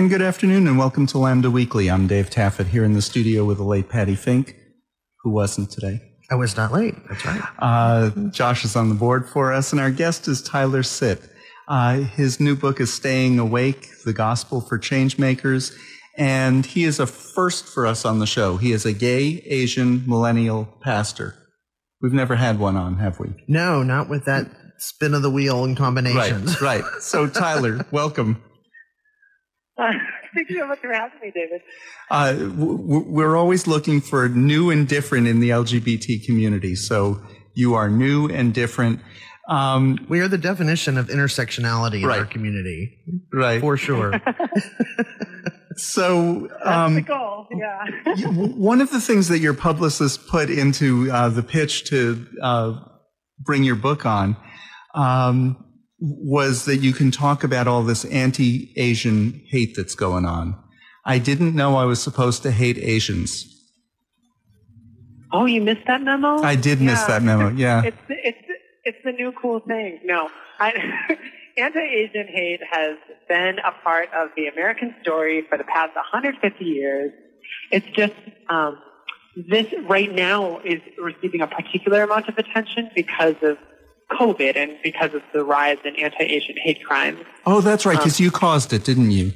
And good afternoon and welcome to Lambda Weekly. I'm Dave Taffet here in the studio with the late Patty Fink, who wasn't today. I was not late. That's right. Uh, Josh is on the board for us, and our guest is Tyler Sit. Uh, his new book is Staying Awake, The Gospel for Changemakers, and he is a first for us on the show. He is a gay Asian millennial pastor. We've never had one on, have we? No, not with that spin of the wheel and combinations. Right, right. So, Tyler, welcome. Uh, thank you so much for having me, David. Uh, w- we're always looking for new and different in the LGBT community. So you are new and different. Um, We are the definition of intersectionality in our community, right. for sure. So That's the um, goal. Yeah. one of the things that your publicist put into uh, the pitch to uh, bring your book on um, was that you can talk about all this anti-Asian hate that's going on. I didn't know I was supposed to hate Asians. oh, you missed that memo? I did miss that memo. Yeah. It's it's it's the new cool thing. No, I, anti-Asian hate has been a part of the American story for the past 150 years. It's just um, this right now is receiving a particular amount of attention because of COVID and because of the rise in anti-Asian hate crimes. Oh, that's right, because um, you caused it, didn't you?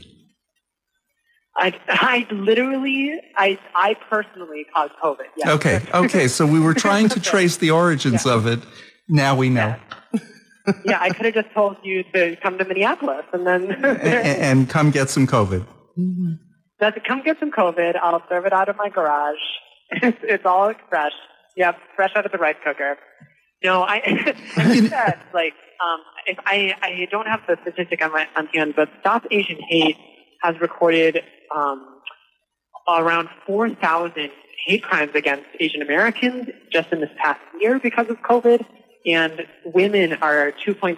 I, I literally, I, I personally caused COVID. Yes. Okay, okay. So we were trying to trace the origins of it. Now we know. yeah, I could have just told you to come to Minneapolis and then A- and come get some COVID. Mm-hmm. that's come get some COVID. I'll serve it out of my garage. It's, it's all fresh. Yep, fresh out of the rice cooker. No, I, I think that like um, if I I don't have the statistic on my on hand, but Stop Asian Hate has recorded um, around four thousand hate crimes against Asian Americans just in this past year because of COVID, and women are 2.3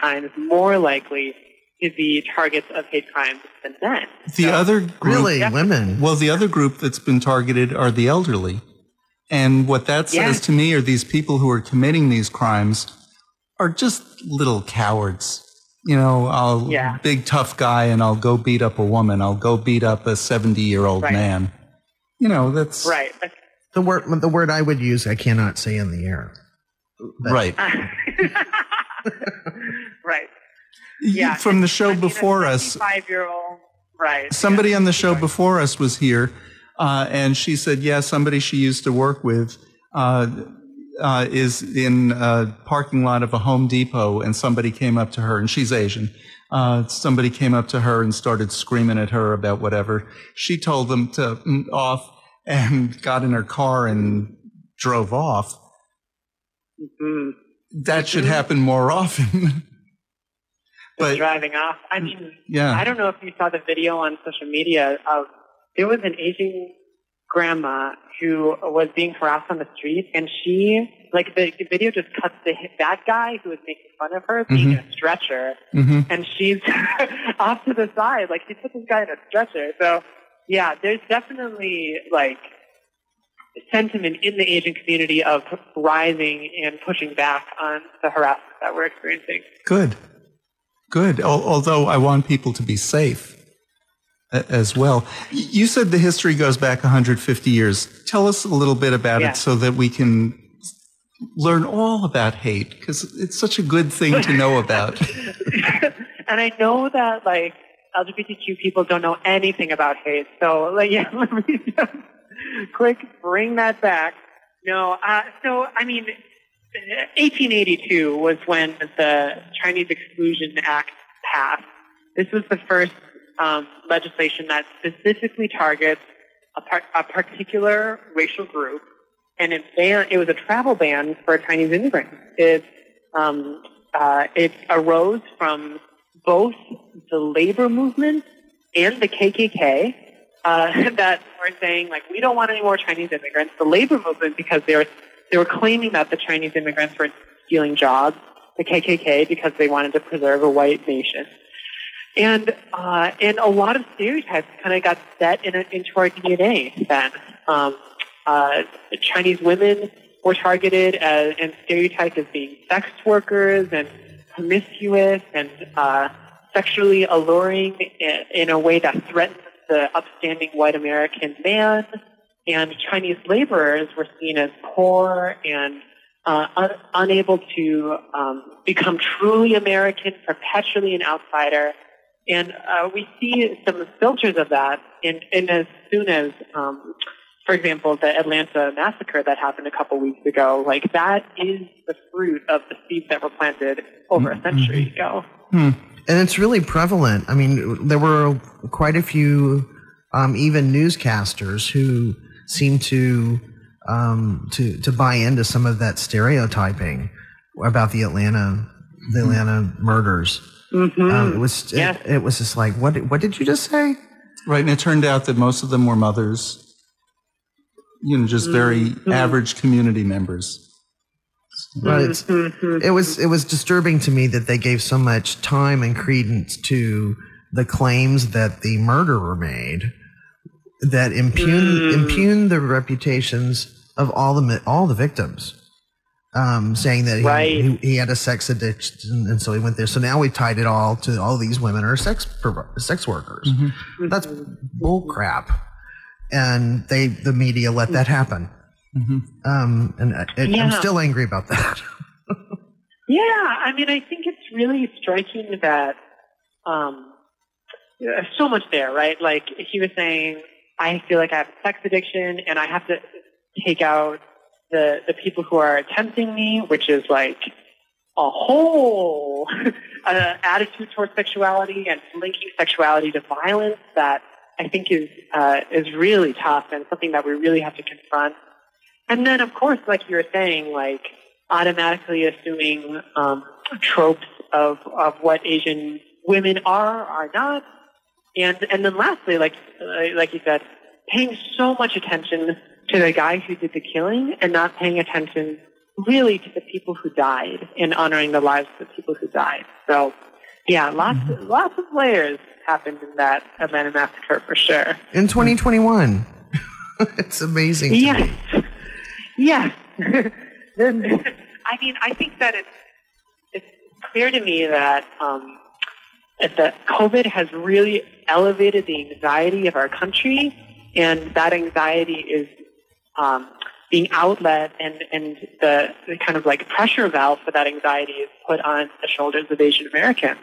times more likely to be targets of hate crimes than men. The So- other group, really, women. well, the other group that's been targeted are the elderly. And what that says Yeah. to me are these people who are committing these crimes are just little cowards. You know, I'll Yeah. big tough guy and I'll go beat up a woman. I'll go beat up a 70 year old Right. man. You know, that's Right. The word, the word I would use, I cannot say in the air. right. right. Yeah. From the show I mean, before us, Five year old. Right. somebody yeah. on the show before us was here, uh, and she said, "Yeah, somebody she used to work with uh, uh, is in a parking lot of a Home Depot, and somebody came up to her, and she's Asian. Uh, somebody came up to her and started screaming at her about whatever. She told them to mm, off and got in her car and drove off. Mhm. That should happen more often." but driving off. I mean, yeah, I don't know if you saw the video on social media of there was an Asian grandma who was being harassed on the street, and she like the, the video just cuts to that guy who was making fun of her being in a stretcher, hmm and she's off to the side, like she put this guy in a stretcher. So yeah, there's definitely like sentiment in the Asian community of rising and pushing back on the harassment that we're experiencing. Good. Good. Although I want people to be safe as well. You said the history goes back 150 years. Tell us a little bit about Yeah. it so that we can learn all about hate because it's such a good thing to know about. and I know that like LGBTQ people don't know anything about hate, so like yeah, let me just quick bring that back. No, uh, so I mean, 1882 was when the Chinese Exclusion Act passed. This was the first um, legislation that specifically targets a, par- a particular racial group, and it ban- it was a travel ban for Chinese immigrants. It um, uh, it arose from both the labor movement and the KKK uh, that were saying like we don't want any more Chinese immigrants. The labor movement because they were they were claiming that the Chinese immigrants were stealing jobs. The KKK because they wanted to preserve a white nation. And uh, and a lot of stereotypes kind of got set in into our DNA then. Um, uh, Chinese women were targeted as, and stereotyped as being sex workers and promiscuous and uh, sexually alluring in, in a way that threatened the upstanding white American man. And Chinese laborers were seen as poor and uh, un- unable to um, become truly American, perpetually an outsider. And uh, we see some filters of that in, in as soon as, um, for example, the Atlanta massacre that happened a couple weeks ago. Like that is the fruit of the seeds that were planted over a century ago. And it's really prevalent. I mean, there were quite a few, um, even newscasters who seemed to um, to to buy into some of that stereotyping about the Atlanta the Atlanta murders. Mm-hmm. Um, it was it, Yes. it was just like what what did you just say? Right, and it turned out that most of them were mothers, you know, just very mm-hmm. average community members. But it's, it was it was disturbing to me that they gave so much time and credence to the claims that the murderer made that impugn mm. impugn the reputations of all the all the victims. Um, saying that he, Right. he, he had a sex addiction and so he went there. So now we tied it all to all these women are sex sex workers. That's bull crap. And they the media let that happen. Um, and I, I'm still angry about that. Yeah, I mean, I think it's really striking that um, there's so much there, right? Like he was saying, I feel like I have a sex addiction, and I have to take out the the people who are attempting me, which is like a whole uh, attitude towards sexuality and linking sexuality to violence that I think is uh, is really tough and something that we really have to confront. And then, of course, like you were saying, like automatically assuming um, tropes of of what Asian women are or are not, and and then lastly, like uh, like you said, paying so much attention to the guy who did the killing and not paying attention really to the people who died and honoring the lives of the people who died. So, yeah, lots lots of layers happened in that event Atlanta massacre for sure. In 2021. it's amazing. to me. Yes. Yes. Then- I mean, I think that it's it's clear to me that um, that COVID has really elevated the anxiety of our country, and that anxiety is um, being outlet, and and the, the kind of like pressure valve for that anxiety is put on the shoulders of Asian Americans.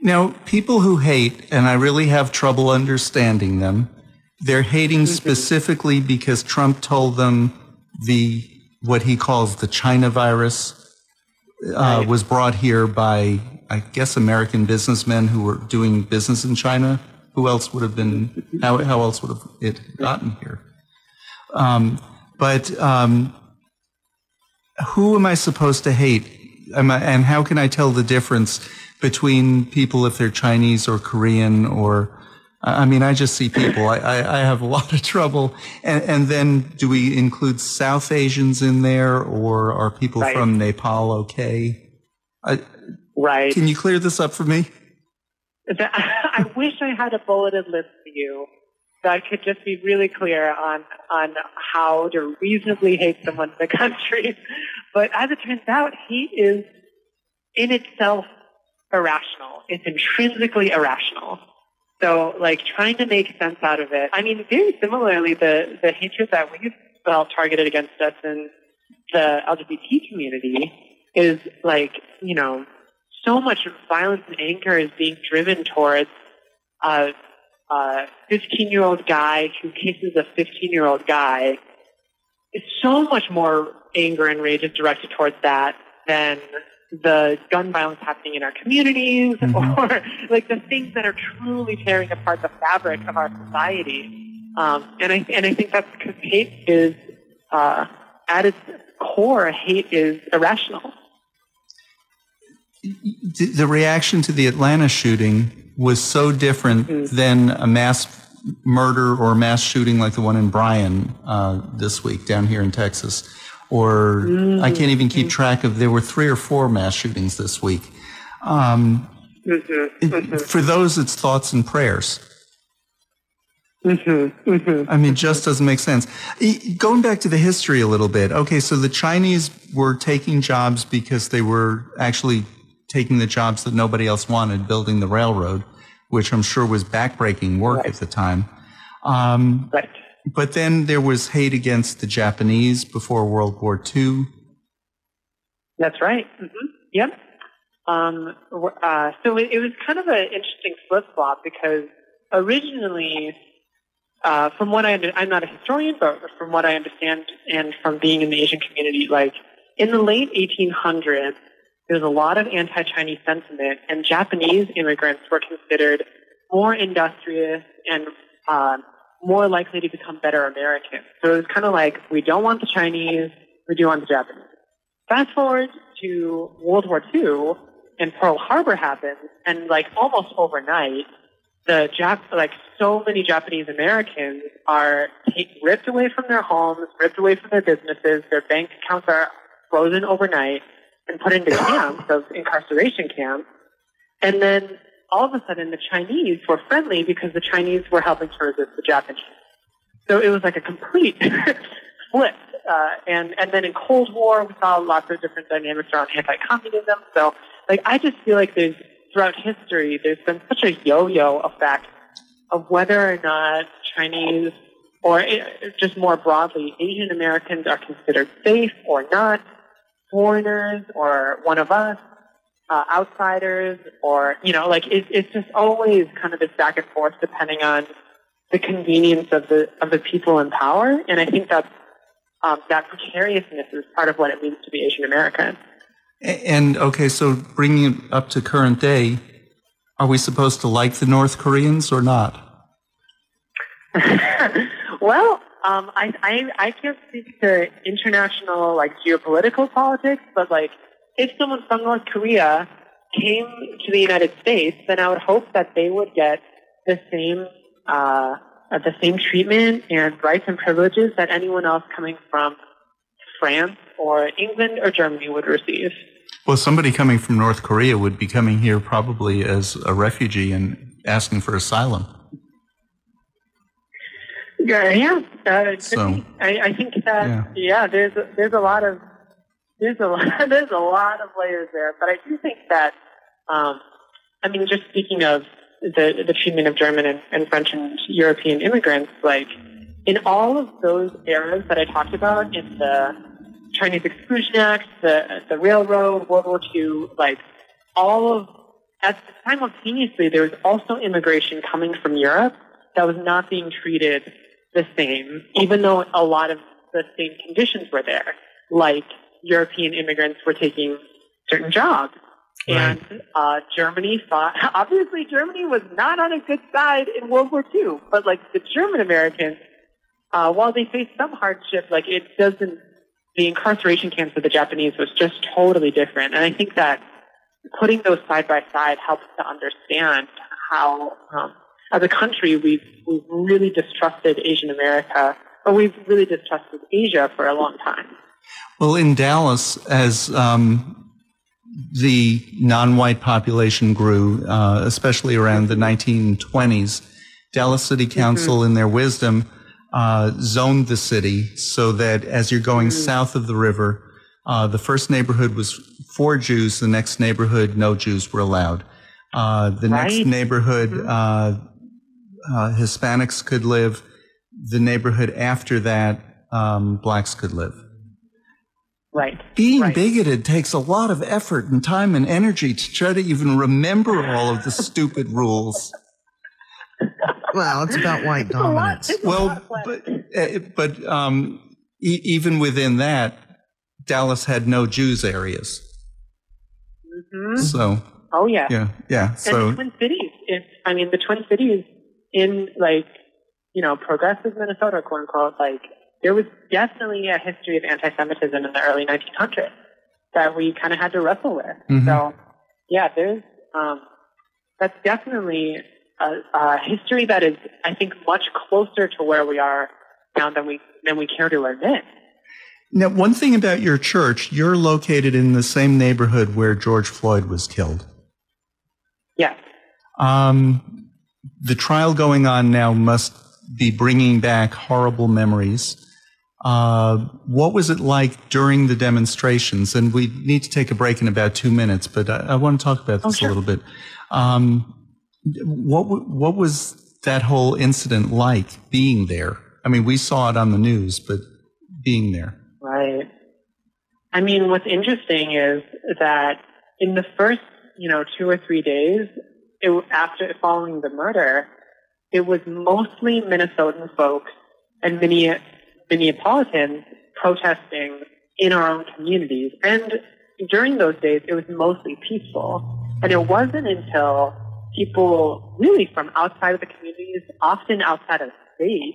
Now, people who hate, and I really have trouble understanding them, they're hating specifically because Trump told them the what he calls the China virus uh, was brought here by, I guess, American businessmen who were doing business in China. Who else would have been? How, how else would have it gotten here? Um, but um, who am I supposed to hate? Am I, and how can I tell the difference between people if they're Chinese or Korean or? I I mean, I just see people. I, I, I have a lot of trouble. And, and then do we include South Asians in there or are people Right. from Nepal okay? I, Right. can you clear this up for me? I wish I had a bulleted list for you that could just be really clear on on how to reasonably hate someone in the country. But as it turns out, hate is in itself irrational. It's intrinsically irrational. So, like trying to make sense out of it. I mean, very similarly, the the hatred that we've felt targeted against us in the LGBT community is like you know so much violence and anger is being driven towards uh, a 15 year old guy who kisses a 15 year old guy. is so much more anger and rage is directed towards that than the gun violence happening in our communities or like the things that are truly tearing apart the fabric of our society. Um, and I and I think that's because hate is uh, at its core, hate is irrational. The reaction to the Atlanta shooting was so different mm-hmm. than a mass murder or mass shooting like the one in Bryan uh, this week down here in Texas. Or mm-hmm. I can't even keep mm-hmm. track of, there were three or four mass shootings this week. Um, it- for those, it's thoughts and prayers. I mean, it just doesn't make sense. Going back to the history a little bit. Okay, so the Chinese were taking jobs because they were actually taking the jobs that nobody else wanted, building the railroad, which I'm sure was backbreaking work Right. at the time. Um, Right. but then there was hate against the Japanese before World War II. That's right. hmm Yep. Um, uh, so it, it was kind of an interesting flip flop because originally, uh, from what I under, I'm not a historian, but from what I understand and from being in the Asian community, like in the late 1800s, there was a lot of anti-Chinese sentiment, and Japanese immigrants were considered more industrious and uh, more likely to become better Americans. So it was kind of like we don't want the Chinese, we do want the Japanese. Fast forward to World War II, and Pearl Harbor happens, and like almost overnight, the Jap- like so many Japanese Americans are ripped away from their homes, ripped away from their businesses, their bank accounts are frozen overnight, and put into camps of incarceration camps. And then all of a sudden, the Chinese were friendly because the Chinese were helping to resist the Japanese. So it was like a complete flip. Uh, and and then in Cold War, we saw lots of different dynamics around anti-communism. So like I just feel like there's throughout history, there's been such a yo-yo effect of whether or not Chinese or eh, just more broadly Asian Americans are considered safe or not, foreigners or one of us, uh, outsiders, or you know, like it, it's just always kind of this back and forth depending on the convenience of the of the people in power. And I think that's um, that precariousness is part of what it means to be Asian American. And okay, so bringing it up to current day, are we supposed to like the North Koreans or not? well, um, I, I I can't speak to international like geopolitical politics, but like if someone from North Korea came to the United States, then I would hope that they would get the same uh, the same treatment and rights and privileges that anyone else coming from France or England or Germany would receive. Well, somebody coming from North Korea would be coming here probably as a refugee and asking for asylum. Yeah. Uh, So- I, I think that Yeah. yeah. there's a, there's a lot of there's a lot, there's a lot of layers there, but I do think that um, I mean, just speaking of the the treatment of German and, and French and European immigrants, like in all of those eras that I talked about in the Chinese Exclusion Act, the the railroad, World War II, like all of at simultaneously there was also immigration coming from Europe that was not being treated the same, even though a lot of the same conditions were there, like European immigrants were taking certain jobs. Right. And uh, Germany thought, obviously, Germany was not on a good side in World War II, but like the German Americans, uh, while they faced some hardship, like it doesn't, the incarceration camps of the Japanese was just totally different. And I think that putting those side by side helps to understand how, um, as a country, we've, we've really distrusted Asian America, or we've really distrusted Asia for a long time. Well, in Dallas, as um, the non-white population grew, uh, especially around the 1920s, Dallas City Council, in their wisdom, uh, zoned the city so that as you're going south of the river, uh, the first neighborhood was for Jews, the next neighborhood, no Jews were allowed. Uh, the next Right. neighborhood, uh, uh, Hispanics could live. The neighborhood after that, um, blacks could live. Right. Being Right. bigoted takes a lot of effort and time and energy to try to even remember all of the stupid rules. Well, it's about white It's a lot- dominance. it's a Well, lot but uh, but um, e- even within that, Dallas had no Jews areas. Mhm. So Oh yeah. yeah, yeah. And So the Twin Cities. If, I mean, the Twin Cities in like, you know, progressive Minnesota, quote unquote, like there was definitely a history of anti-Semitism in the early 1900s that we kind of had to wrestle with. Mhm. So, yeah, there's um, that's definitely a, a history that is, I think, much closer to where we are now than we than we care to admit. now, one thing about your church, you're located in the same neighborhood where George Floyd was killed. Yes. Um, the trial going on now must be bringing back horrible memories. Uh, what was it like during the demonstrations? And we need to take a break in about two minutes, but I, I want to talk about this oh, sure. a little bit. Um, what what was that whole incident like being there? I mean, we saw it on the news, but being there. Right. I mean, what's interesting is that in the first, you know, two or three days it, after following the murder, it was mostly Minnesotan folks and Minneapolitans protesting in our own communities. And during those days, it was mostly peaceful. And it wasn't until people really from outside of the communities, often outside of state,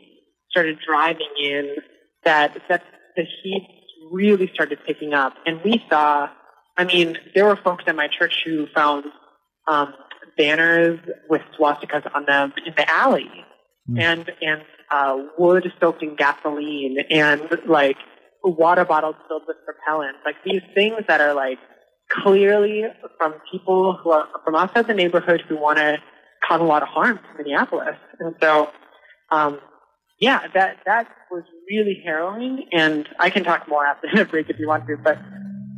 started driving in that, that the heat really started picking up. And we saw, I mean, there were folks at my church who found um, banners with swastikas on them in the alley, mm. and and uh, wood soaked in gasoline, and like water bottles filled with propellant, like these things that are like clearly from people who are from outside the neighborhood who want to cause a lot of harm to Minneapolis, and so. Um, yeah, that that was really harrowing, and I can talk more after the break if you want to. But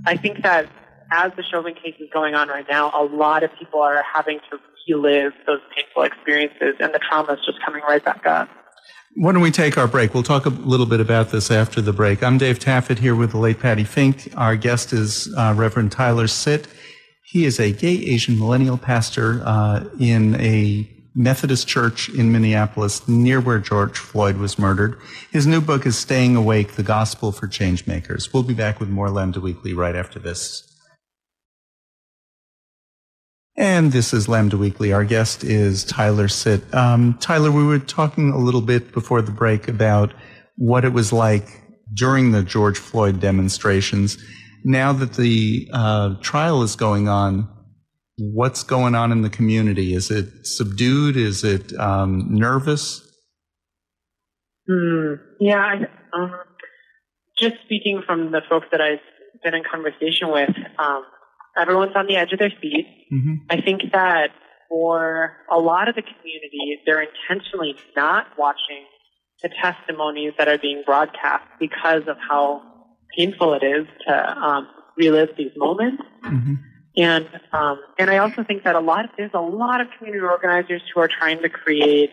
I think that as the Chauvin case is going on right now, a lot of people are having to relive those painful experiences, and the trauma is just coming right back up. Why don't we take our break? We'll talk a little bit about this after the break. I'm Dave Taffet here with the late Patty Fink. Our guest is uh, Reverend Tyler Sit. He is a gay Asian millennial pastor uh, in a Methodist Church in Minneapolis, near where George Floyd was murdered. His new book is Staying Awake, The Gospel for Changemakers. We'll be back with more Lambda Weekly right after this. And this is Lambda Weekly. Our guest is Tyler Sit. Um, Tyler, we were talking a little bit before the break about what it was like during the George Floyd demonstrations. Now that the uh, trial is going on, what's going on in the community? Is it subdued? Is it um, nervous? Mm, yeah, I, um, just speaking from the folks that I've been in conversation with, um, everyone's on the edge of their seat. Mm-hmm. I think that for a lot of the community, they're intentionally not watching the testimonies that are being broadcast because of how painful it is to um, relive these moments. Mm-hmm. And um, and I also think that a lot of, there's a lot of community organizers who are trying to create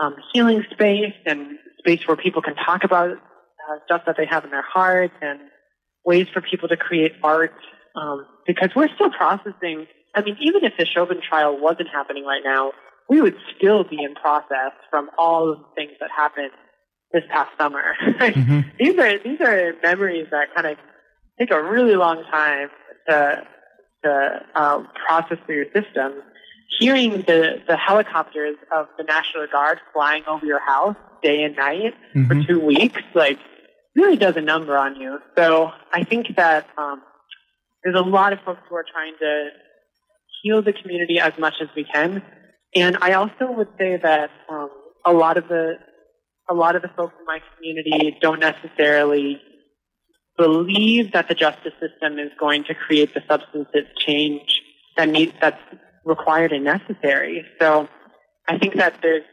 um, healing space and space where people can talk about uh, stuff that they have in their hearts and ways for people to create art um, because we're still processing. I mean, even if the Chauvin trial wasn't happening right now, we would still be in process from all of the things that happened this past summer. mm-hmm. These are these are memories that kind of take a really long time to to um, process through your system. Hearing the the helicopters of the National Guard flying over your house day and night mm-hmm. for two weeks, like really does a number on you. So I think that um, there's a lot of folks who are trying to heal the community as much as we can. And I also would say that um, a lot of the a lot of the folks in my community don't necessarily believe that the justice system is going to create the substantive change that needs that's required and necessary. So I think that there's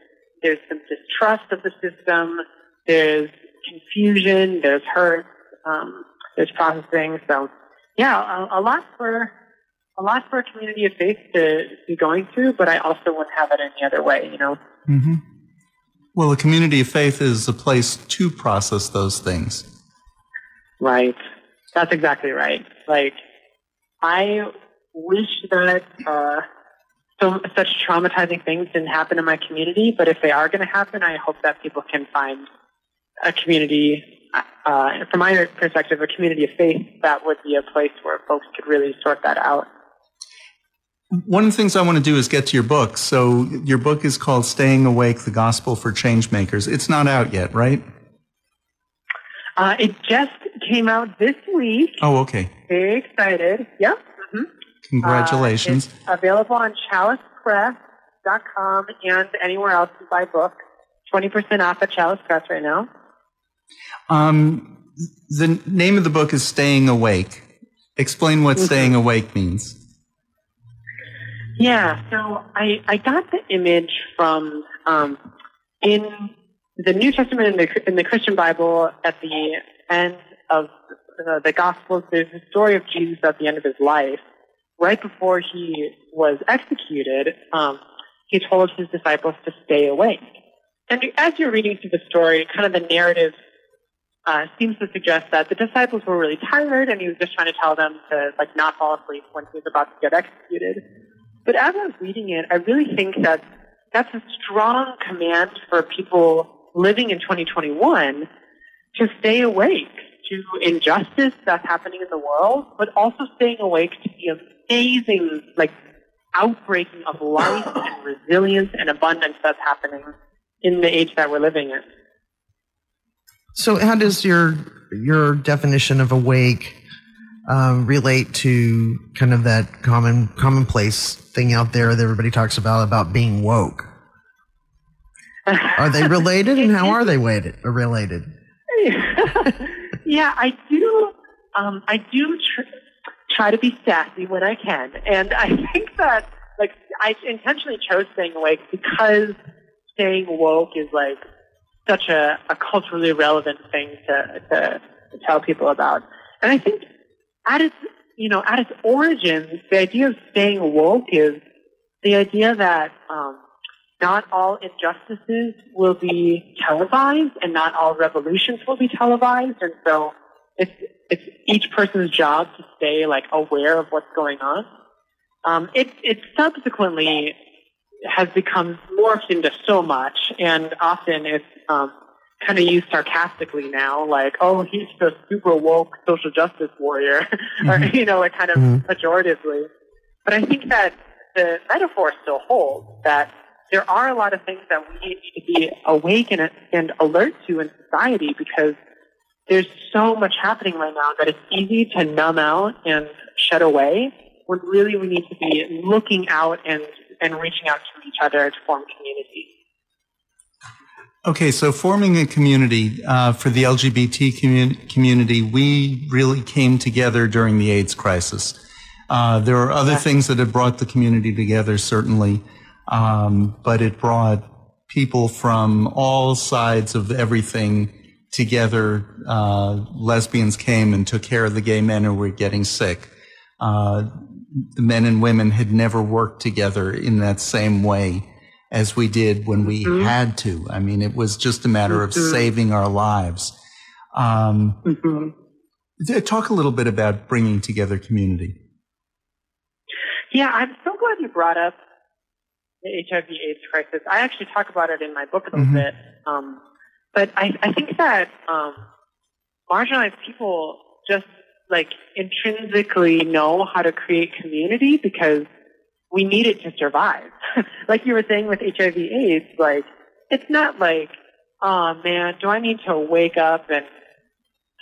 there's some distrust of the system, there's confusion, there's hurt, um, there's processing. So yeah, a, a lot for a lot for a community of faith to be going through, but I also wouldn't have it any other way, you know. Mm-hmm. Well, a community of faith is a place to process those things. Right. That's exactly right. Like, I wish that uh, so such traumatizing things didn't happen in my community, but if they are going to happen, I hope that people can find a community uh, from my perspective, a community of faith, that would be a place where folks could really sort that out. One of the things I want to do is get to your book. So your book is called Staying Awake, The Gospel for Changemakers. It's not out yet, right? Uh, it just came out this week. Oh, okay. Very excited. Yep. Mm-hmm. Congratulations. Uh, available on chalicepress.com and anywhere else you buy books. 20% off at Chalice Press right now. Um, the name of the book is Staying Awake. Explain what mm-hmm. staying awake means. Yeah, so I, I got the image from um, in the New Testament in the, in the Christian Bible at the end of uh, the Gospels, there's the story of Jesus at the end of his life. Right before he was executed, um, he told his disciples to stay awake. And as you're reading through the story, kind of the narrative uh, seems to suggest that the disciples were really tired, and he was just trying to tell them to like not fall asleep when he was about to get executed. But as I was reading it, I really think that that's a strong command for people living in 2021 to stay awake to injustice that's happening in the world, but also staying awake to the amazing, like, outbreaking of life and resilience and abundance that's happening in the age that we're living in. So, how does your your definition of awake um, relate to kind of that common commonplace thing out there that everybody talks about about being woke? Are they related, and how are they weighted, related? yeah, I do. Um, I do tr- try to be sassy when I can, and I think that like I intentionally chose staying awake because staying woke is like such a, a culturally relevant thing to, to to tell people about, and I think at its you know at its origins, the idea of staying woke is the idea that um, not all injustices will be televised and not all revolutions will be televised. And so it's, it's each person's job to stay like aware of what's going on. Um, it, it subsequently has become morphed into so much and often it's, um, kind of used sarcastically now, like, oh, he's the super woke social justice warrior, mm-hmm. or, you know, like kind of mm-hmm. pejoratively. But I think that the metaphor still holds that there are a lot of things that we need to be awake and, and alert to in society because there's so much happening right now that it's easy to numb out and shut away when really we need to be looking out and, and reaching out to each other to form community. Okay, so forming a community uh, for the LGBT commun- community, we really came together during the AIDS crisis. Uh, there are other yeah. things that have brought the community together, certainly. Um, but it brought people from all sides of everything together. Uh, lesbians came and took care of the gay men who were getting sick. The men and women had never worked together in that same way as we did when we mm-hmm. had to. I mean, it was just a matter of mm-hmm. saving our lives. Um, mm-hmm. Talk a little bit about bringing together community. Yeah, I'm so glad you brought up the HIV AIDS crisis. I actually talk about it in my book a little mm-hmm. bit. Um, but I, I think that um, marginalized people just like intrinsically know how to create community because we need it to survive. like you were saying with HIV AIDS, like it's not like, oh man, do I need to wake up and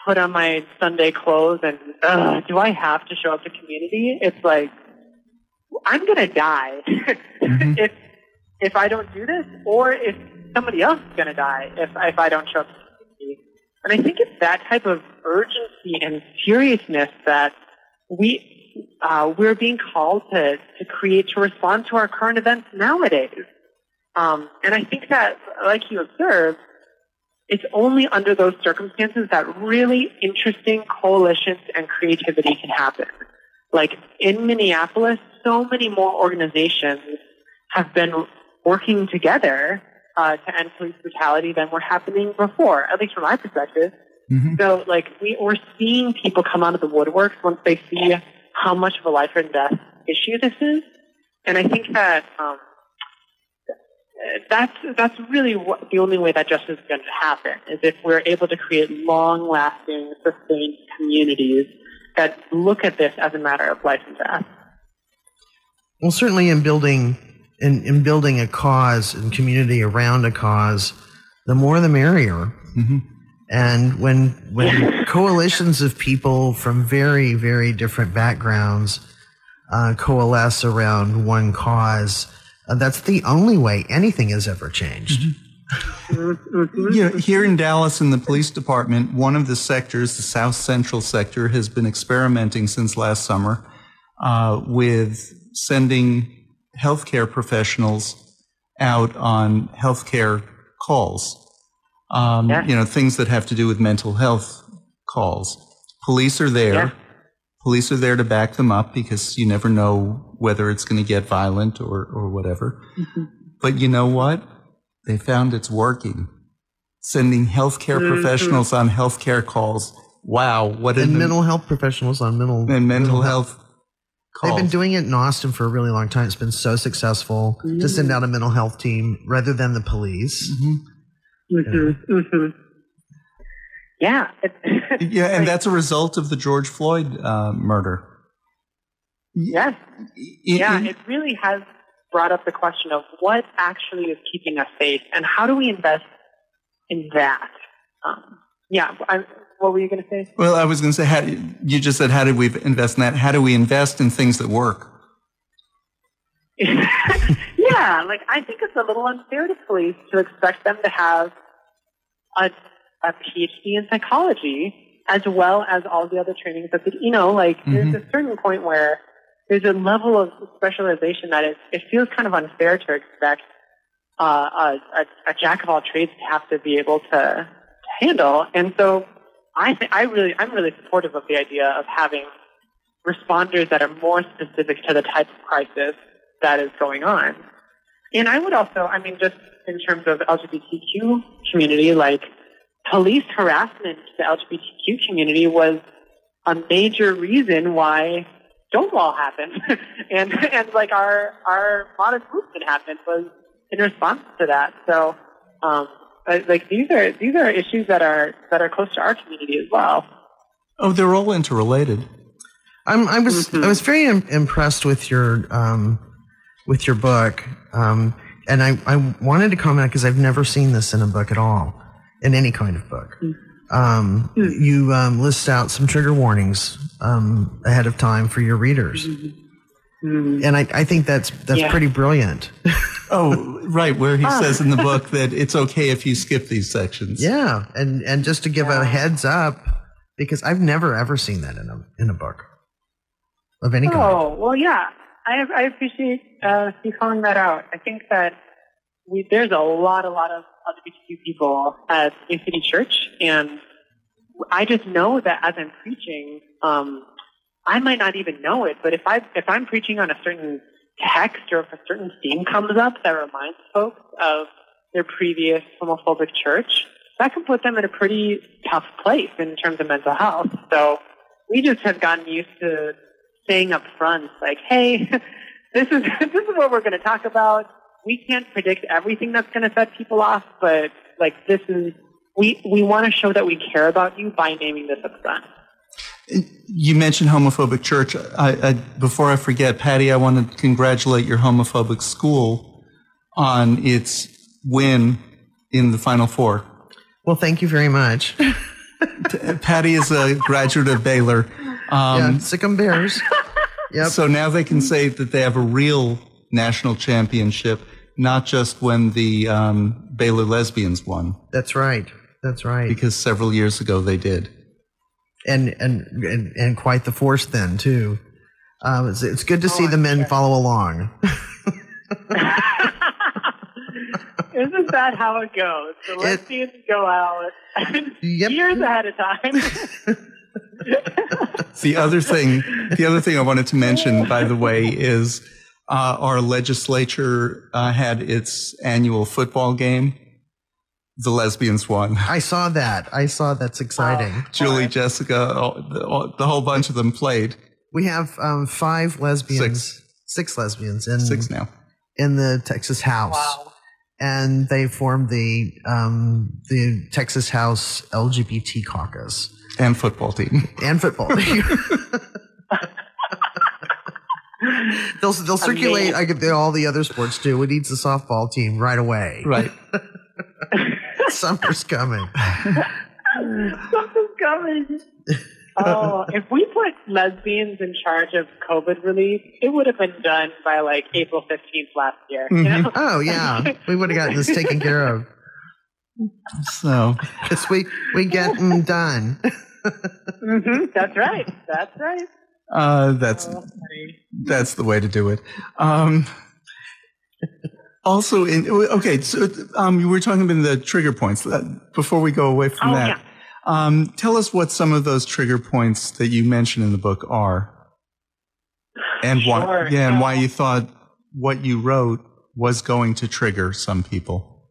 put on my Sunday clothes and uh, do I have to show up to community? It's like I'm gonna die mm-hmm. if if I don't do this, or if somebody else is gonna die if if I don't show up. And I think it's that type of urgency and seriousness that we uh, we're being called to to create to respond to our current events nowadays. Um, and I think that, like you observed, it's only under those circumstances that really interesting coalitions and creativity can happen. Like in Minneapolis, so many more organizations have been working together uh, to end police brutality than were happening before, at least from my perspective. Mm-hmm. So, like, we, we're seeing people come out of the woodworks once they see how much of a life and death issue this is. And I think that um, that's that's really what, the only way that justice is going to happen is if we're able to create long-lasting, sustained communities that look at this as a matter of life and death. Well, certainly in building in, in building a cause and community around a cause, the more the merrier. Mm-hmm. And when when coalitions of people from very very different backgrounds uh, coalesce around one cause, uh, that's the only way anything has ever changed. Mm-hmm. you know, here in Dallas, in the police department, one of the sectors, the South Central sector, has been experimenting since last summer uh, with sending healthcare professionals out on healthcare calls. Um, Yeah. You know, things that have to do with mental health calls. Police are there. Yeah. Police are there to back them up because you never know whether it's going to get violent or, or whatever. Mm-hmm. But you know what? They found it's working. Sending healthcare Mm-hmm. professionals on healthcare calls. Wow, what And an mental health professionals on mental and mental health calls. They've been doing it in Austin for a really long time. It's been so successful to send out a mental health team rather than the police. Mhm. Mm-hmm. Mm-hmm. Yeah. It, Yeah, and that's a result of the George Floyd uh, murder. yes. I- Yeah, in- it really has brought up the question of what actually is keeping us safe and how do we invest in that? Um, yeah, I, what were you going to say? well, I was going to say, how, you just said, how did we invest in that? How do we invest in things that work? yeah, like I think it's a little unfair to police to expect them to have a, a PhD in psychology as well as all the other trainings that you know, like there's a certain point where there's a level of specialization that it, it feels kind of unfair to expect uh, a, a, a jack of all trades to have to be able to, to handle. And so I think I really I'm really supportive of the idea of having responders that are more specific to the type of crisis that is going on. And I would also, I mean, just in terms of LGBTQ community, like police harassment to the LGBTQ community was a major reason why Stonewall happened, and and like our our modern movement happened was in response to that. So, um, like these are these are issues that are that are close to our community as well. Oh, they're all interrelated. I'm, I was I was very im- impressed with your um, with your book, um, and I, I wanted to comment because I've never seen this in a book at all, in any kind of book. Um, You um, list out some trigger warnings um, ahead of time for your readers, and I, I think that's that's Yeah. pretty brilliant. Oh, right, where he says in the book that it's okay if you skip these sections. yeah, and and just to give a heads up, because I've never ever seen that in a in a book of any kind. Oh well, yeah. I I appreciate uh, you calling that out. I think that we, there's a lot, a lot of LGBTQ people at New City Church, and I just know that as I'm preaching, um, I might not even know it, but if I if I'm preaching on a certain text or if a certain theme comes up that reminds folks of their previous homophobic church, that can put them in a pretty tough place in terms of mental health. So we just have gotten used to saying up front, like, hey, this is this is what we're to talk about. We can't predict everything that's to set people off, but like this is we we want to show that we care about you by naming this up front. You mentioned homophobic church. I, I, before I forget, Patty, I want to congratulate your homophobic school on its win in the Final Four. Well, thank you very much. Patty is a graduate of Baylor. yeah, Um, Sic 'em Bears. Yep. So now they can say that they have a real national championship, not just when the um, Baylor lesbians won, That's right. That's right. because several years ago they did. And and and, and quite the force then too. Um, it's, it's good to see the men follow along. Isn't that how it goes? The lesbians go out Yep. years ahead of time. The other thing, the other thing I wanted to mention, by the way, is uh, our legislature uh, had its annual football game. The lesbians won. I saw that. I saw that's exciting. Julie, Jessica, all, the, all, the whole bunch of them played. We have um, five lesbians, Six. six lesbians in Six now. in the Texas House, wow. and they formed the um, the Texas House LGBT caucus And football team. and football. team. they'll they'll circulate I like all the other sports too. It needs the softball team right away. Right. Summer's coming. Something's coming. Oh, if we put lesbians in charge of COVID relief, it would have been done by like April 15th last year. You know? Oh yeah, we would have gotten this taken care of. So, Because we we get them done. hmm That's right. That's right. uh, that's, Oh, that's the way to do it. Um, Also, in okay, so um, you were talking about the trigger points. Before we go away from Oh, that, yeah. um, tell us what some of those trigger points that you mentioned in the book are, and why, yeah, and why you thought what you wrote was going to trigger some people.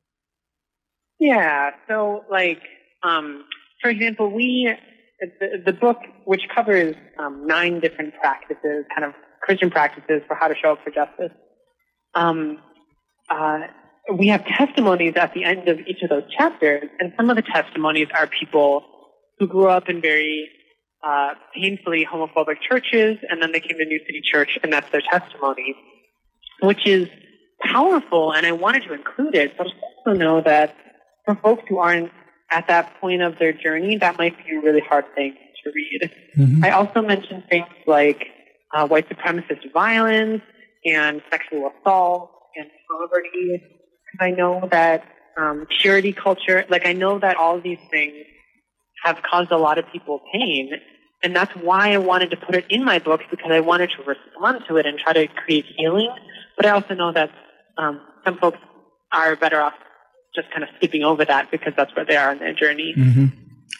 Yeah. So, like, um, for example, we the, the book, which covers um, nine different practices, kind of Christian practices for how to show up for justice. Uh, we have testimonies at the end of each of those chapters, and some of the testimonies are people who grew up in very uh, painfully homophobic churches, and then they came to New City Church, and that's their testimony, which is powerful. And I wanted to include it, but I also know that for folks who aren't at that point of their journey, that might be a really hard thing to read. I also mentioned things like uh, white supremacist violence and sexual assault and poverty. Because I know that um, purity culture, like I know that all these things have caused a lot of people pain. And that's why I wanted to put it in my book because I wanted to respond to it and try to create healing. But I also know that um, some folks are better off just kind of skipping over that because that's where they are in their journey.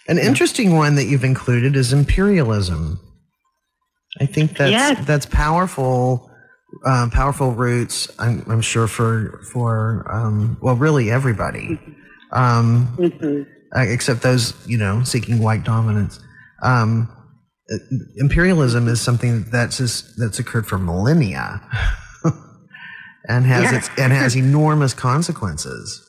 An interesting one that you've included is imperialism. I think that's Yes. that's powerful, uh, powerful roots. I'm, I'm sure for for um, well, really everybody, um, hmm uh, except those you know seeking white dominance. Um, uh, imperialism is something that's just, that's occurred for millennia, and has Yeah. its and has enormous consequences.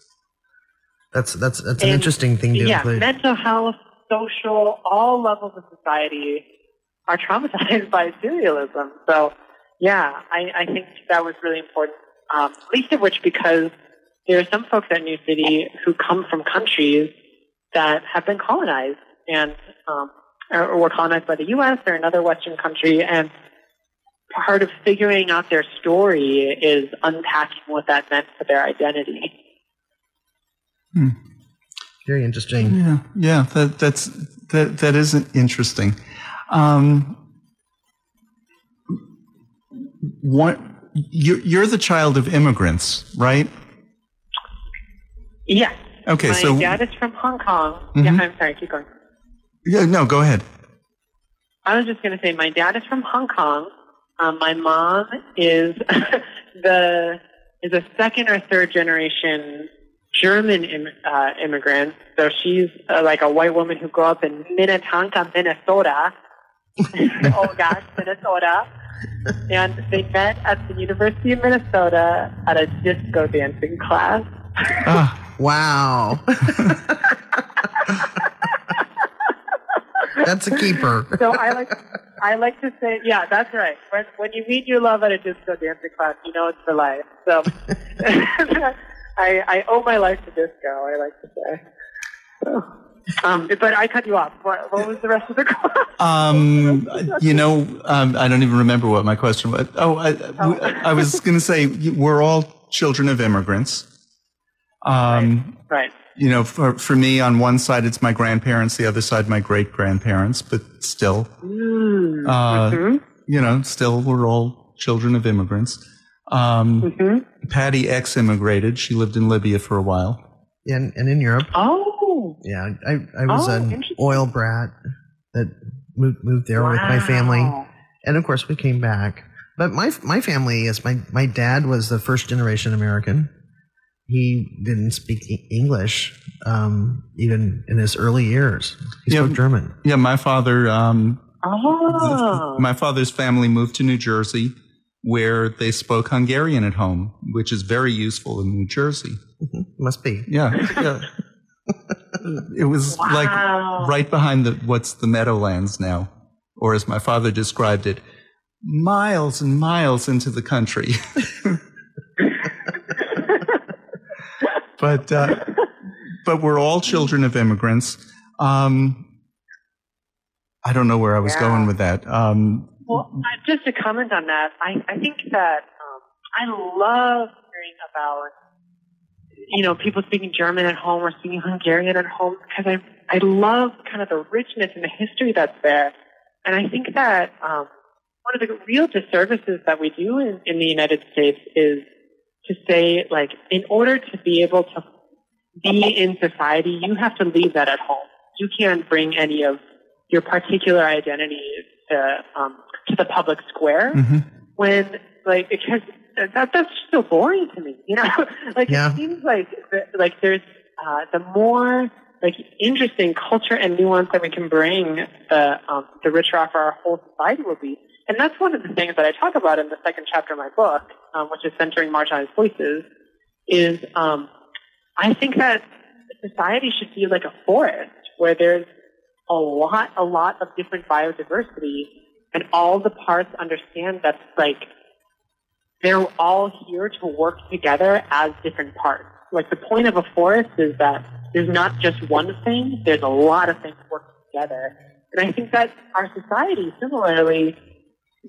That's that's that's an And- interesting thing to yeah, include. mental health, social, all levels of society are traumatized by imperialism. So, yeah, I, I think that was really important. Um, least of which because there are some folks at New City who come from countries that have been colonized and um, or, or were colonized by the U.S. or another Western country, and part of figuring out their story is unpacking what that meant for their identity. Hmm. Very interesting. Yeah, yeah, that that's that that is interesting. Um, what you're, you're the child of immigrants, right? Yes. Okay, My so dad is from Hong Kong. Mhm. Yeah, I'm sorry, keep going. yeah, no, go ahead. I was just going to say my dad is from Hong Kong. Um, my mom is the is a second or third generation German Im, uh, immigrant. So she's uh, like a white woman who grew up in Minnetonka, Minnesota. oh gosh, Minnesota. And they met at the University of Minnesota at a disco dancing class. Ah, Wow. That's a keeper. So I like I like to say, yeah, that's right. When when you meet your love at a disco dancing class, you know it's for life. So I I owe my life to disco. I like to say. So, um, but I cut you off. What, what was the rest of the question? um, you know, um, I don't even remember what my question was. Oh, I, I was going to say we're all children of immigrants. Um, Right. you know, for, for me, on one side, it's my grandparents, the other side, my great grandparents, but still, Mm. uh, Mhm. you know, still we're all children of immigrants. Um, Mhm. Patty ex immigrated. She lived in Libya for a while. And, and in Europe, Oh. Yeah, I, I was Oh, an oil brat that moved, moved there with my family. And of course, we came back. But my, my family is my, my dad was the first generation American. He didn't speak English, um, even in his early years. He Yeah. spoke German. Yeah, my father, um, Oh. my father's family moved to New Jersey where they spoke Hungarian at home, which is very useful in New Jersey. Mhm. Must be. Yeah. yeah. it was like right behind the what's the Meadowlands now, or as my father described it, miles and miles into the country. but uh, but we're all children of immigrants. Um, I don't know where I was Yeah. going with that. Um, Well, just to comment on that, I, I think that um, I love hearing about you know people speaking German at home or speaking Hungarian at home because I I love kind of the richness and the history that's there, and I think that um, one of the real disservices that we do in, in the United States is to say, like, in order to be able to be in society, you have to leave that at home. You can't bring any of your particular identity to um, to the public square hmm when like because that that's so boring to me you know like Yeah. it seems like like there's uh, the more like interesting culture and nuance that we can bring the um, the richer off our whole society will be and that's one of the things that I talk about in the second chapter of my book um, which is centering marginalized voices is um, I think that society should be like a forest where there's a lot a lot of different biodiversity and all the parts understand that like they're all here to work together as different parts. Like the point of a forest is that there's not just one thing, there's a lot of things working together. And I think that our society similarly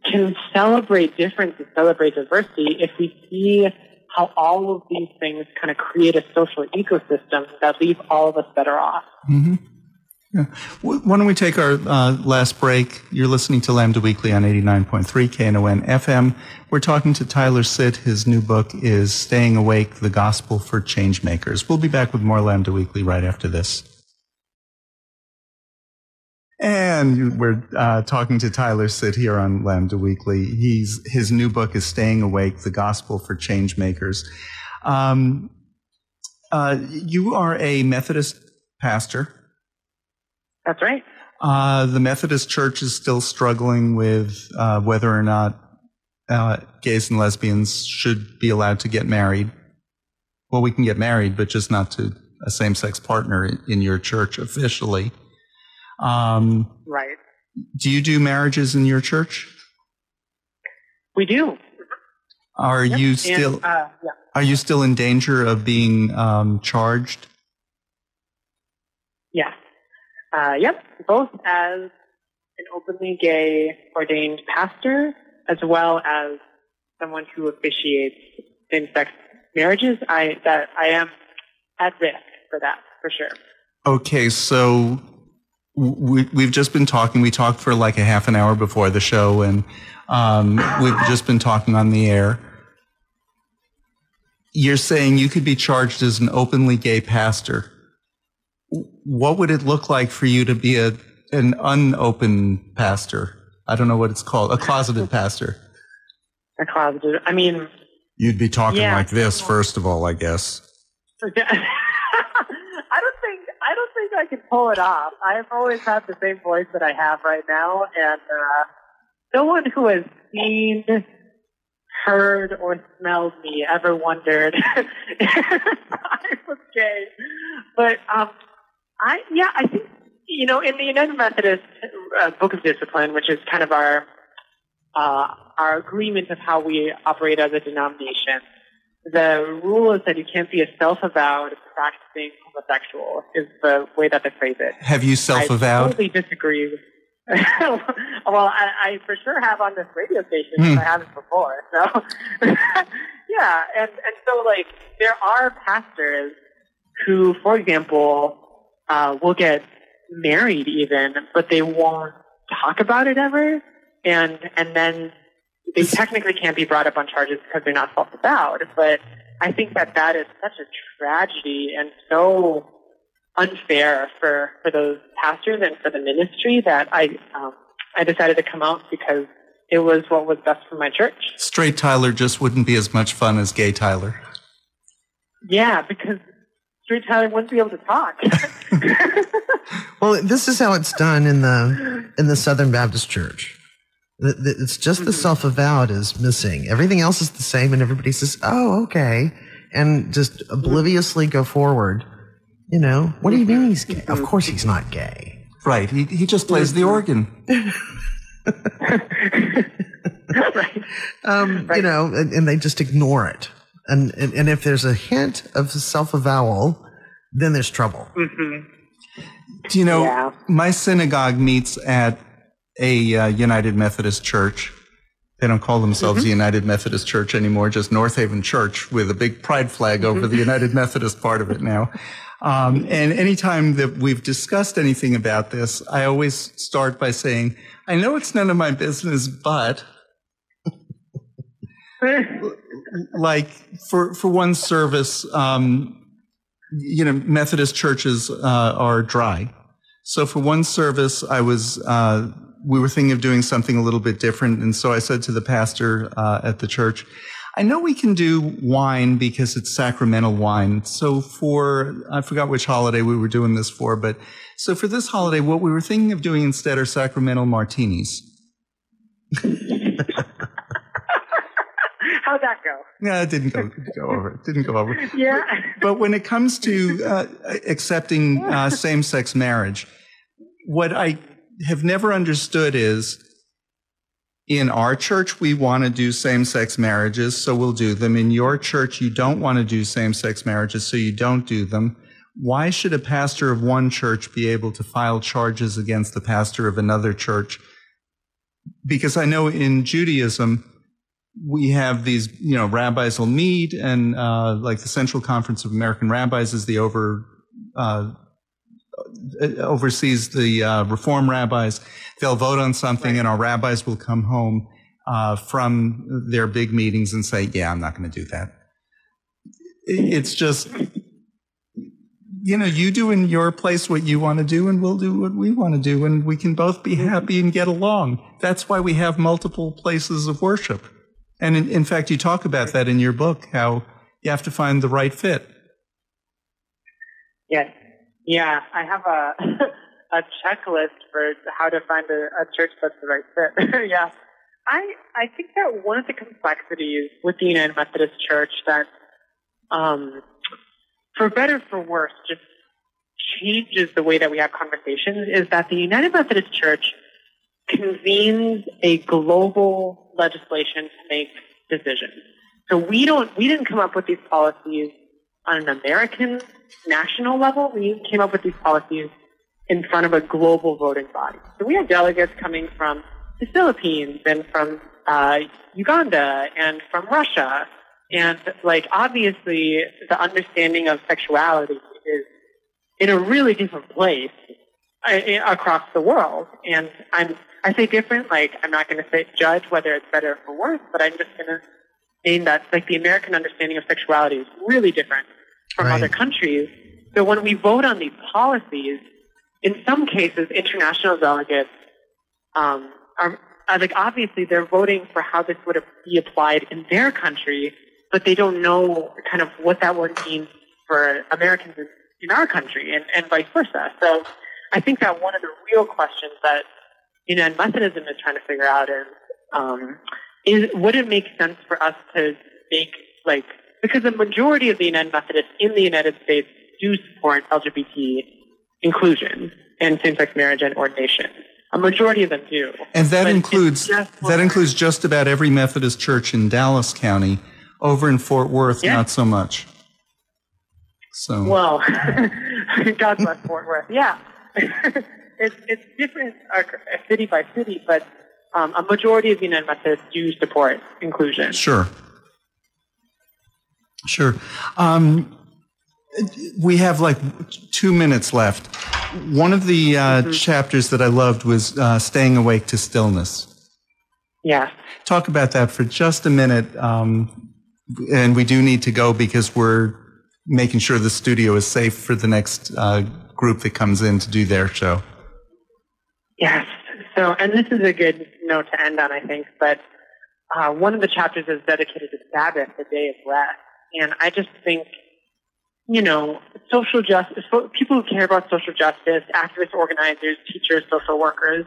can celebrate difference and celebrate diversity if we see how all of these things kind of create a social ecosystem that leaves all of us better off. hmm Yeah. Why don't we take our uh, last break? You're listening to Lambda Weekly on 89.3 KNON FM. We're talking to Tyler Sit. His new book is Staying Awake, The Gospel for Changemakers. We'll be back with more Lambda Weekly right after this. And we're uh, talking to Tyler Sit here on Lambda Weekly. He's his new book is Staying Awake: The Gospel for Changemakers. Um, uh, you are a Methodist pastor. That's right. Uh, the Methodist Church is still struggling with uh, whether or not uh, gays and lesbians should be allowed to get married. Well, we can get married, but just not to a same-sex partner in- in your church officially. Um, Right. do you do marriages in your church? We do. Are Yep. you And, still uh, yeah. are you still in danger of being um, charged? Yeah. Uh, yep. Both as an openly gay ordained pastor, as well as someone who officiates same-sex marriages, I that I am at risk for that for sure. Okay, so we, we've just been talking. We talked for like a half an hour before the show, and um, we've just been talking on the air. You're saying you could be charged as an openly gay pastor. What would it look like for you to be a an unopen pastor? I don't know what it's called, a closeted pastor. A closeted. I mean, You'd be talking Yeah. like this, first of all, I guess. I don't think I don't think I can pull it off. I've always had the same voice that I have right now, and uh, no one who has seen, heard, or smelled me ever wondered if I was gay. But um, I yeah, I think you know in the United Methodist uh, Book of Discipline, which is kind of our uh, our agreement of how we operate as a denomination the rule is that you can't be a self-avowed practicing homosexual is the way that they phrase it. Have you self-avowed? I totally disagree. well, I, I for sure have on this radio station. Hmm. I haven't before. So, yeah, and and so like there are pastors who, for example, uh, will get married even, but they won't talk about it ever, and and then they technically can't be brought up on charges because they're not self-avowed. But I think that that is such a tragedy and so unfair for, for those pastors and for the ministry that I um, I decided to come out because it was what was best for my church. Straight Tyler just wouldn't be as much fun as gay Tyler. Yeah, because straight Tyler wouldn't be able to talk. Well, this is how it's done in the in the Southern Baptist Church. The- the- It's just the mm-hmm. self-avowed is missing. Everything else is the same, and everybody says, "Oh, okay," and just mm-hmm. obliviously go forward. You know, what do you mean he's gay? Of mm-hmm. course he's not gay. Right. He, he just plays the organ. right. Um, You know, and, and they just ignore it. And, and and if there's a hint of self-avowal, then there's trouble. hmm Do you know, Yeah. my synagogue meets at a uh, United Methodist church. They don't call themselves the United Methodist Church anymore, just North Haven Church with a big pride flag over the United Methodist part of it now. Um, and anytime that we've discussed anything about this, I always start by saying, I know it's none of my business, but like for for one service, um, you know, Methodist churches uh, are dry. So for one service, I was uh, we were thinking of doing something a little bit different, and so I said to the pastor uh, at the church, "I know we can do wine because it's sacramental wine. So for I forgot which holiday we were doing this for, but so for this holiday, what we were thinking of doing instead are sacramental martinis." Go? Yeah, it didn't go, go over. It didn't go over. Yeah. But when it comes to uh, accepting uh, same sex marriage, what I have never understood is in our church, we want to do same sex marriages, so we'll do them. In your church, you don't want to do same sex marriages, so you don't do them. Why should a pastor of one church be able to file charges against the pastor of another church? Because I know in Judaism, we have these, you know, rabbis will meet, and uh, like the Central Conference of American Rabbis is the over uh, oversees the uh, reform rabbis. They'll vote on something, right. and our rabbis will come home uh, from their big meetings and say, "Yeah, I'm not going to do that." It's just, you know, you do in your place what you want to do, and we'll do what we want to do, and we can both be happy and get along. That's why we have multiple places of worship. And in, in fact, you talk about that in your book, how you have to find the right fit. Yes. Yeah, I have a a checklist for how to find a, a church that's the right fit. yeah. I I think that one of the complexities with the United Methodist Church that um for better for worse just changes the way that we have conversations is that the United Methodist Church convenes a global legislation to make decisions. So we don't, we didn't come up with these policies on an American national level. We came up with these policies in front of a global voting body. So we had delegates coming from the Philippines and from uh, Uganda and from Russia. And like obviously the understanding of sexuality is in a really different place uh, across the world. And I'm I say different, like I'm not going to say judge whether it's better or worse, but I'm just going to name that like the American understanding of sexuality is really different from right. other countries. So when we vote on these policies, in some cases, international delegates um, are, are like obviously they're voting for how this would be applied in their country, but they don't know kind of what that would mean for Americans in, in our country and, and vice versa. So I think that one of the real questions that United Methodism is trying to figure out is, um, is would it make sense for us to make like because the majority of the United Methodists in the United States do support LGBT inclusion and same-sex marriage and ordination. A majority of them do, and that includes that includes just about every Methodist church in Dallas County. Over in Fort Worth, yeah. not so much. So well, God bless Fort Worth. Yeah. it's, it's different uh, city by city, but um, a majority of United Methodists do support inclusion. Sure. Sure. Um, we have like two minutes left. One of the uh, mm-hmm. chapters that I loved was uh, Staying Awake to Stillness. Yeah. Talk about that for just a minute. Um, and we do need to go because we're making sure the studio is safe for the next uh, group that comes in to do their show. Yes. So, and this is a good note to end on, I think, but uh, one of the chapters is dedicated to Sabbath, the day of rest. And I just think, you know, social justice, people who care about social justice, activist organizers, teachers, social workers,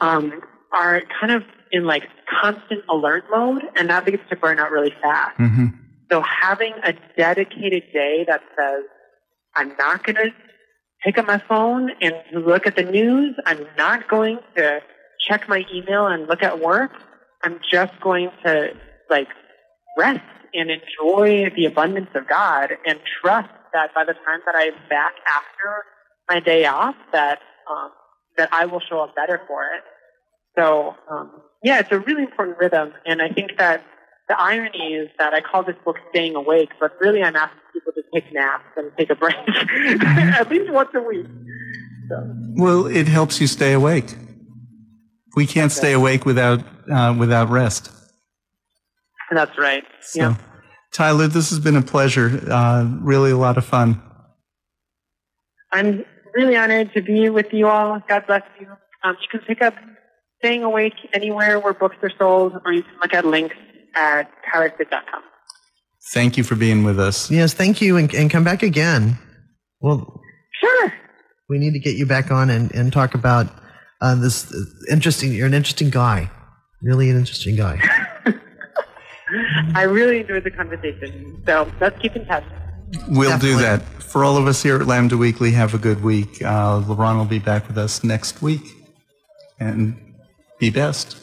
um, are kind of in like constant alert mode, and that leads to burn out really fast. Mm-hmm. So having a dedicated day that says, I'm not going to pick up my phone and look at the news. I'm not going to check my email and look at work. I'm just going to like rest and enjoy the abundance of God and trust that by the time that I'm back after my day off, that um, that I will show up better for it. So um, yeah, it's a really important rhythm, and I think that the irony is that I call this book "Staying Awake," but really I'm asking people to take naps and take a break at least once a week. So. Well, it helps you stay awake. We can't okay. stay awake without uh, without rest. That's right. So, yeah. Tyler, this has been a pleasure. Uh, really a lot of fun. I'm really honored to be with you all. God bless you. Um, you can pick up Staying Awake anywhere where books are sold, or you can look at links at tylersit.com. Thank you for being with us. Yes, thank you, and, and come back again. Well, Sure. we need to get you back on and, and talk about uh, this uh, interesting. You're an interesting guy, really an interesting guy. I really enjoyed the conversation. So let's keep in touch. We'll Definitely. do that. For all of us here at Lambda Weekly, have a good week. Uh, LeBron will be back with us next week. And be best.